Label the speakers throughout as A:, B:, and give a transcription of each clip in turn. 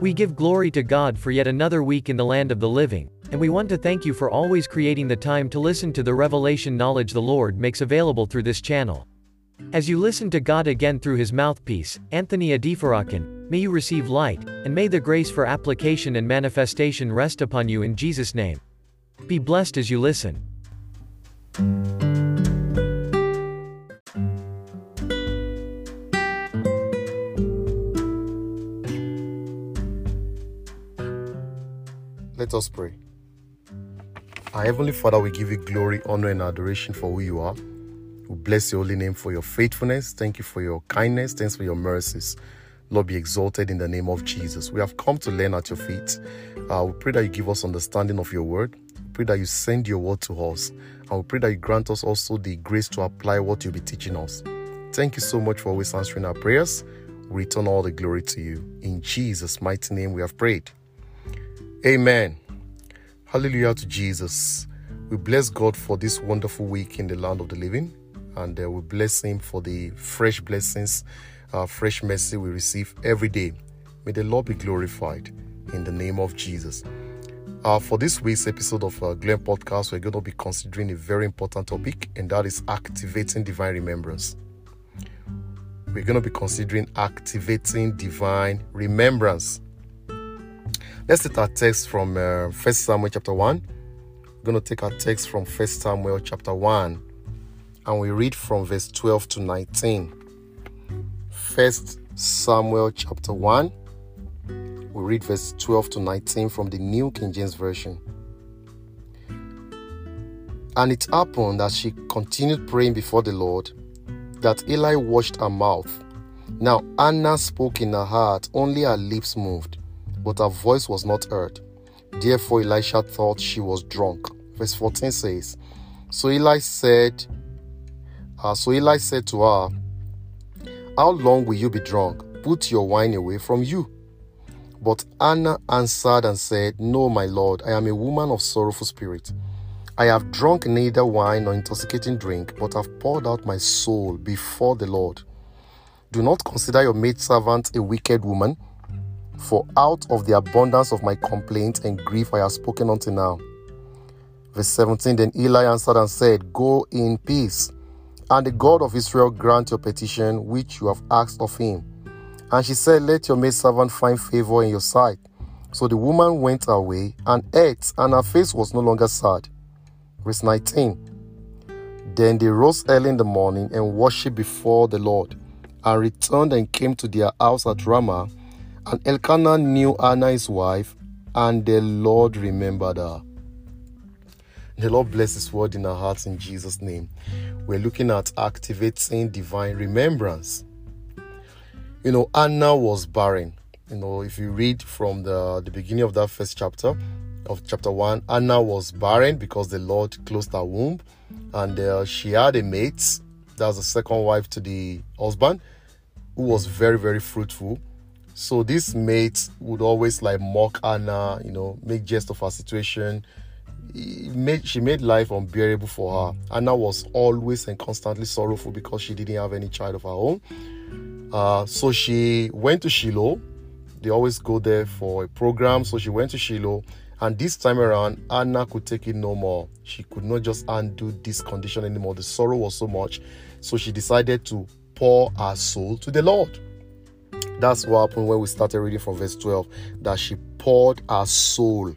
A: We give glory to God for yet another week in the land of the living, and we want to thank you for always creating the time to listen to the revelation knowledge the Lord makes available through this channel. As you listen to God again through his mouthpiece, Anthony Adefarakan, may you receive light, and may the grace for application and manifestation rest upon you in Jesus' name. Be blessed as you listen.
B: Let us pray. Our Heavenly Father, we give you glory, honor, and adoration for who you are. We bless your holy name for your faithfulness. Thank you for your kindness. Thanks for your mercies. Lord, be exalted in the name of Jesus. We have come to learn at your feet. Uh, we pray that you give us understanding of your word. We pray that you send your word to us. And we pray that you grant us also the grace to apply what you'll be teaching us. Thank you so much for always answering our prayers. We return all the glory to you. In Jesus' mighty name we have prayed. Amen. Hallelujah to Jesus. We bless God for this wonderful week in the land of the living, and uh, we bless Him for the fresh blessings, uh, fresh mercy we receive every day. May the Lord be glorified in the name of Jesus. Uh, for this week's episode of uh, Glenn Podcast, we're going to be considering a very important topic, and that is activating divine remembrance. We're going to be considering activating divine remembrance. Let's take our text from uh, 1 Samuel chapter 1. We're going to take our text from 1 Samuel chapter 1 and we read from verse 12 to 19. 1 Samuel chapter 1. We read verse 12 to 19 from the New King James Version. And it happened as she continued praying before the Lord that Eli watched her mouth. Now Hannah spoke in her heart, only her lips moved but her voice was not heard. Therefore, Elisha thought she was drunk. Verse 14 says, So Eli said, uh, So Eli said to her, How long will you be drunk? Put your wine away from you. But Hannah answered and said, No, my lord, I am a woman of sorrowful spirit. I have drunk neither wine nor intoxicating drink, but have poured out my soul before the Lord. Do not consider your maidservant a wicked woman for out of the abundance of my complaint and grief I have spoken unto now. Verse 17 Then Eli answered and said, Go in peace, and the God of Israel grant your petition which you have asked of him. And she said, Let your maidservant find favor in your sight. So the woman went away and ate, and her face was no longer sad. Verse 19 Then they rose early in the morning and worshipped before the Lord, and returned and came to their house at Ramah and Elkanah knew Hannah his wife, and the Lord remembered her. The Lord bless His word in our hearts in Jesus' name. We're looking at activating divine remembrance. You know, Hannah was barren. You know, if you read from the, the beginning of that first chapter, of chapter 1, Hannah was barren because the Lord closed her womb, and uh, she had a mate, that was the second wife to the husband, who was very, very fruitful so this mate would always like mock Hannah, you know, make jest of her situation. made, she made life unbearable for her. Hannah was always and constantly sorrowful because she didn't have any child of her own. Uh, so she went to Shiloh. They always go there for a program. So she went to Shiloh. And this time around, Hannah could take it no more. She could not just undo this condition anymore. The sorrow was so much. So she decided to pour her soul to the Lord. That's what happened when we started reading from verse 12 that she poured her soul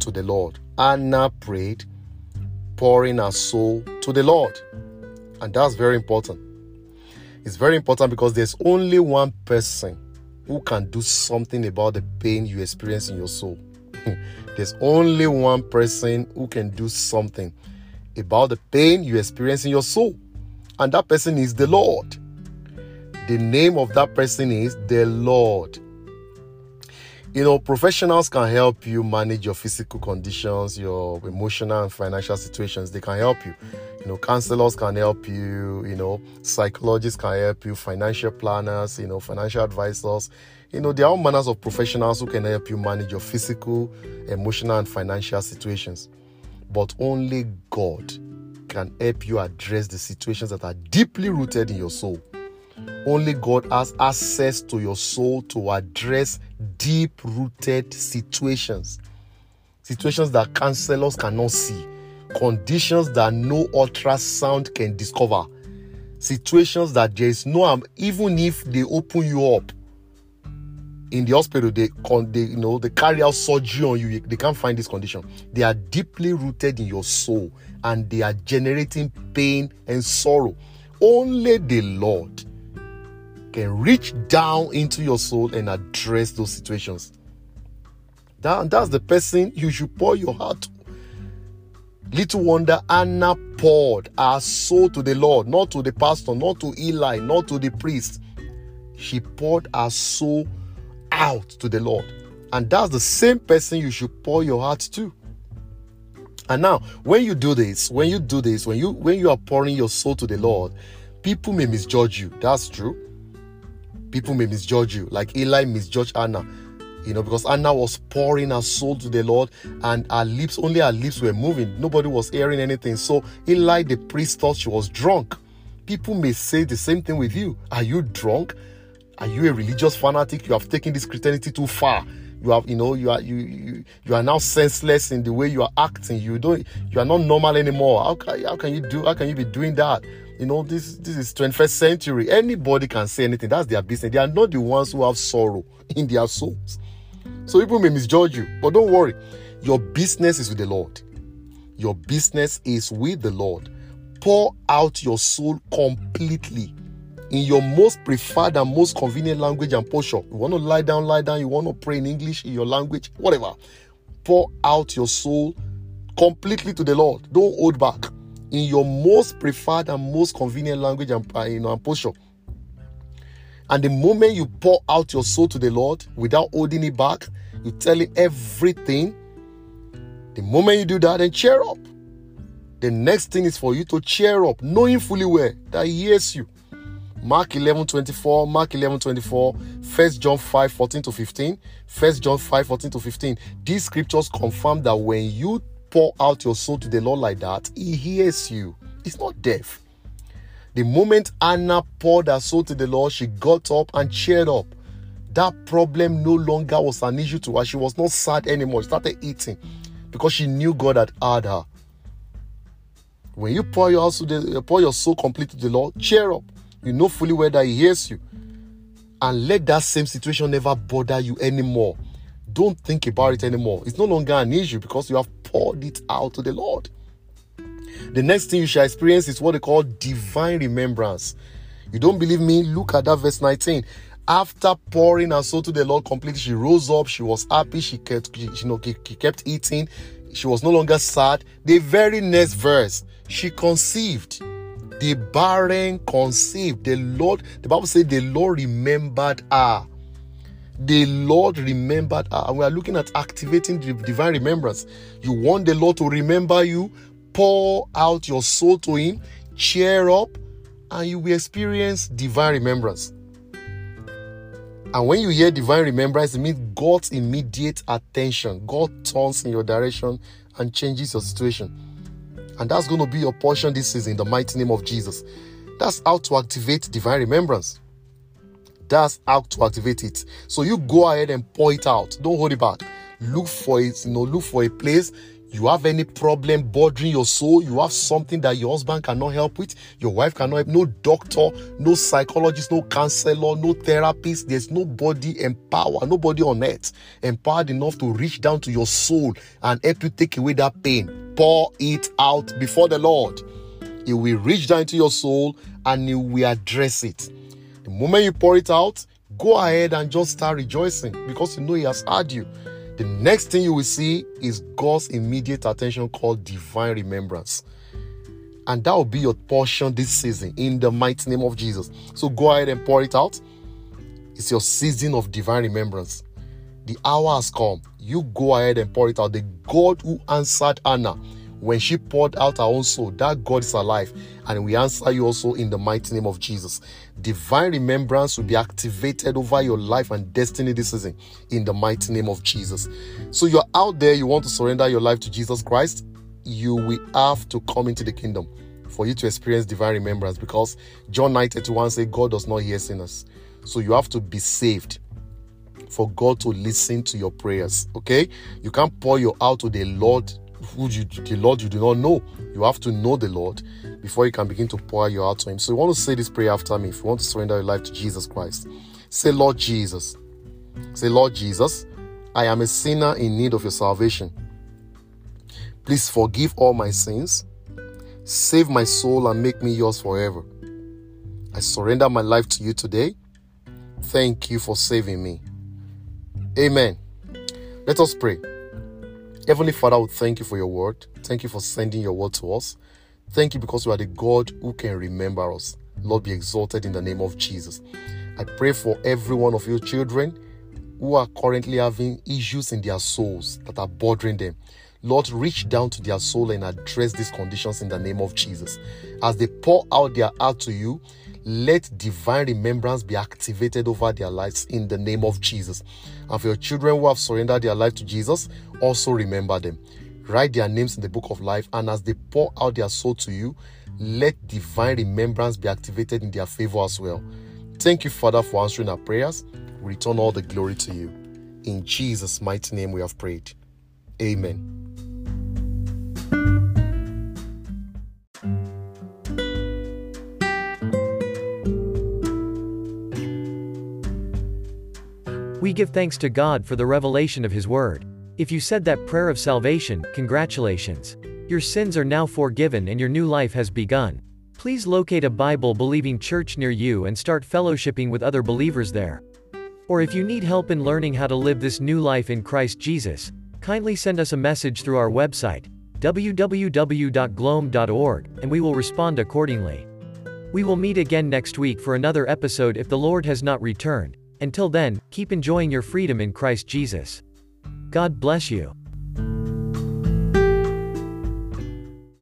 B: to the Lord. Hannah prayed, pouring her soul to the Lord. And that's very important. It's very important because there's only one person who can do something about the pain you experience in your soul. there's only one person who can do something about the pain you experience in your soul. And that person is the Lord. The name of that person is the Lord. You know, professionals can help you manage your physical conditions, your emotional and financial situations. They can help you. You know, counselors can help you, you know, psychologists can help you, financial planners, you know, financial advisors. You know, there are all manners of professionals who can help you manage your physical, emotional, and financial situations. But only God can help you address the situations that are deeply rooted in your soul. Only God has access to your soul to address deep rooted situations. Situations that counselors cannot see, conditions that no ultrasound can discover, situations that there is no harm, even if they open you up in the hospital, they, they you know they carry out surgery on you, they can't find this condition. They are deeply rooted in your soul and they are generating pain and sorrow. Only the Lord can reach down into your soul and address those situations. That, that's the person you should pour your heart to. Little wonder Hannah poured her soul to the Lord, not to the pastor, not to Eli, not to the priest. She poured her soul out to the Lord. And that's the same person you should pour your heart to. And now, when you do this, when you do this, when you when you are pouring your soul to the Lord, people may misjudge you. That's true. People may misjudge you, like Eli misjudged Hannah. You know, because Hannah was pouring her soul to the Lord, and her lips, only her lips were moving. Nobody was hearing anything. So Eli, the priest, thought she was drunk. People may say the same thing with you. Are you drunk? Are you a religious fanatic? You have taken this Christianity too far. You have, you know, you are you you, you are now senseless in the way you are acting. You don't you are not normal anymore. How can how can you do how can you be doing that? You know, this this is 21st century. Anybody can say anything. That's their business. They are not the ones who have sorrow in their souls. So people may misjudge you, but don't worry. Your business is with the Lord. Your business is with the Lord. Pour out your soul completely in your most preferred and most convenient language and posture. You want to lie down, lie down. You want to pray in English, in your language, whatever. Pour out your soul completely to the Lord. Don't hold back. In your most preferred and most convenient language and, uh, you know, and posture. And the moment you pour out your soul to the Lord without holding it back, you tell him everything. The moment you do that, then cheer up. The next thing is for you to cheer up, knowing fully well that he hears you. Mark 11 24, Mark 11 24, 1 John 5 14 to 15, 1 John 5 14 to 15. These scriptures confirm that when you pour out your soul to the Lord like that, He hears you. He's not deaf. The moment Hannah poured her soul to the Lord, she got up and cheered up. That problem no longer was an issue to her. She was not sad anymore. She started eating because she knew God had heard her. When you pour your, soul, pour your soul completely to the Lord, cheer up. You know fully well that He hears you. And let that same situation never bother you anymore. Don't think about it anymore. It's no longer an issue because you have poured it out to the Lord. The next thing you shall experience is what they call divine remembrance. You don't believe me? Look at that verse 19. After pouring her soul to the Lord completely, she rose up. She was happy. She kept, you know, she kept eating. She was no longer sad. The very next verse, she conceived the barren conceived. The Lord, the Bible said the Lord remembered her. The Lord remembered her. And we are looking at activating the divine remembrance. You want the Lord to remember you, pour out your soul to Him, cheer up, and you will experience divine remembrance. And when you hear divine remembrance, it means God's immediate attention. God turns in your direction and changes your situation. And that's going to be your portion this season in the mighty name of Jesus. That's how to activate divine remembrance. That's how to activate it. So you go ahead and pour it out. Don't hold it back. Look for it, you know, look for a place you have any problem bothering your soul, you have something that your husband cannot help with, your wife cannot help, no doctor, no psychologist, no counselor, no therapist, there's nobody empowered, nobody on earth empowered enough to reach down to your soul and help you take away that pain. Pour it out before the Lord. He will reach down to your soul and he will address it. The moment you pour it out, go ahead and just start rejoicing because you know he has heard you. The next thing you will see is God's immediate attention called divine remembrance. And that will be your portion this season in the mighty name of Jesus. So go ahead and pour it out. It's your season of divine remembrance. The hour has come. You go ahead and pour it out. The God who answered Hannah when she poured out her own soul, that God is alive. And we answer you also in the mighty name of Jesus. Divine remembrance will be activated over your life and destiny this season in the mighty name of Jesus. So you're out there, you want to surrender your life to Jesus Christ, you will have to come into the kingdom. for you to experience divine remembrance because John 9:31 says God does not hear sinners. So you have to be saved for God to listen to your prayers. Okay? You can't pour your out to the Lord who you the Lord you do not know. You have to know the Lord before you can begin to pour your heart to him. So you want to say this prayer after me if you want to surrender your life to Jesus Christ. Say, Lord Jesus. Say, Lord Jesus, I am a sinner in need of your salvation. Please forgive all my sins, save my soul, and make me yours forever. I surrender my life to you today. Thank you for saving me. Amen. Let us pray. Heavenly Father, we thank you for your word. Thank you for sending your word to us. Thank you because you are the God who can remember us. Lord, be exalted in the name of Jesus. I pray for every one of your children who are currently having issues in their souls that are bothering them. Lord, reach down to their soul and address these conditions in the name of Jesus. As they pour out their heart to you, let divine remembrance be activated over their lives in the name of Jesus. And for your children who have surrendered their life to Jesus, also remember them. Write their names in the book of life, and as they pour out their soul to you, let divine remembrance be activated in their favor as well. Thank you, Father, for answering our prayers. We return all the glory to you. In Jesus' mighty name we have prayed. Amen.
A: We give thanks to God for the revelation of His Word. If you said that prayer of salvation, congratulations. Your sins are now forgiven and your new life has begun. Please locate a Bible believing church near you and start fellowshipping with other believers there. Or if you need help in learning how to live this new life in Christ Jesus, kindly send us a message through our website, www.glom.org, and we will respond accordingly. We will meet again next week for another episode if the Lord has not returned. Until then, keep enjoying your freedom in Christ Jesus. God bless you.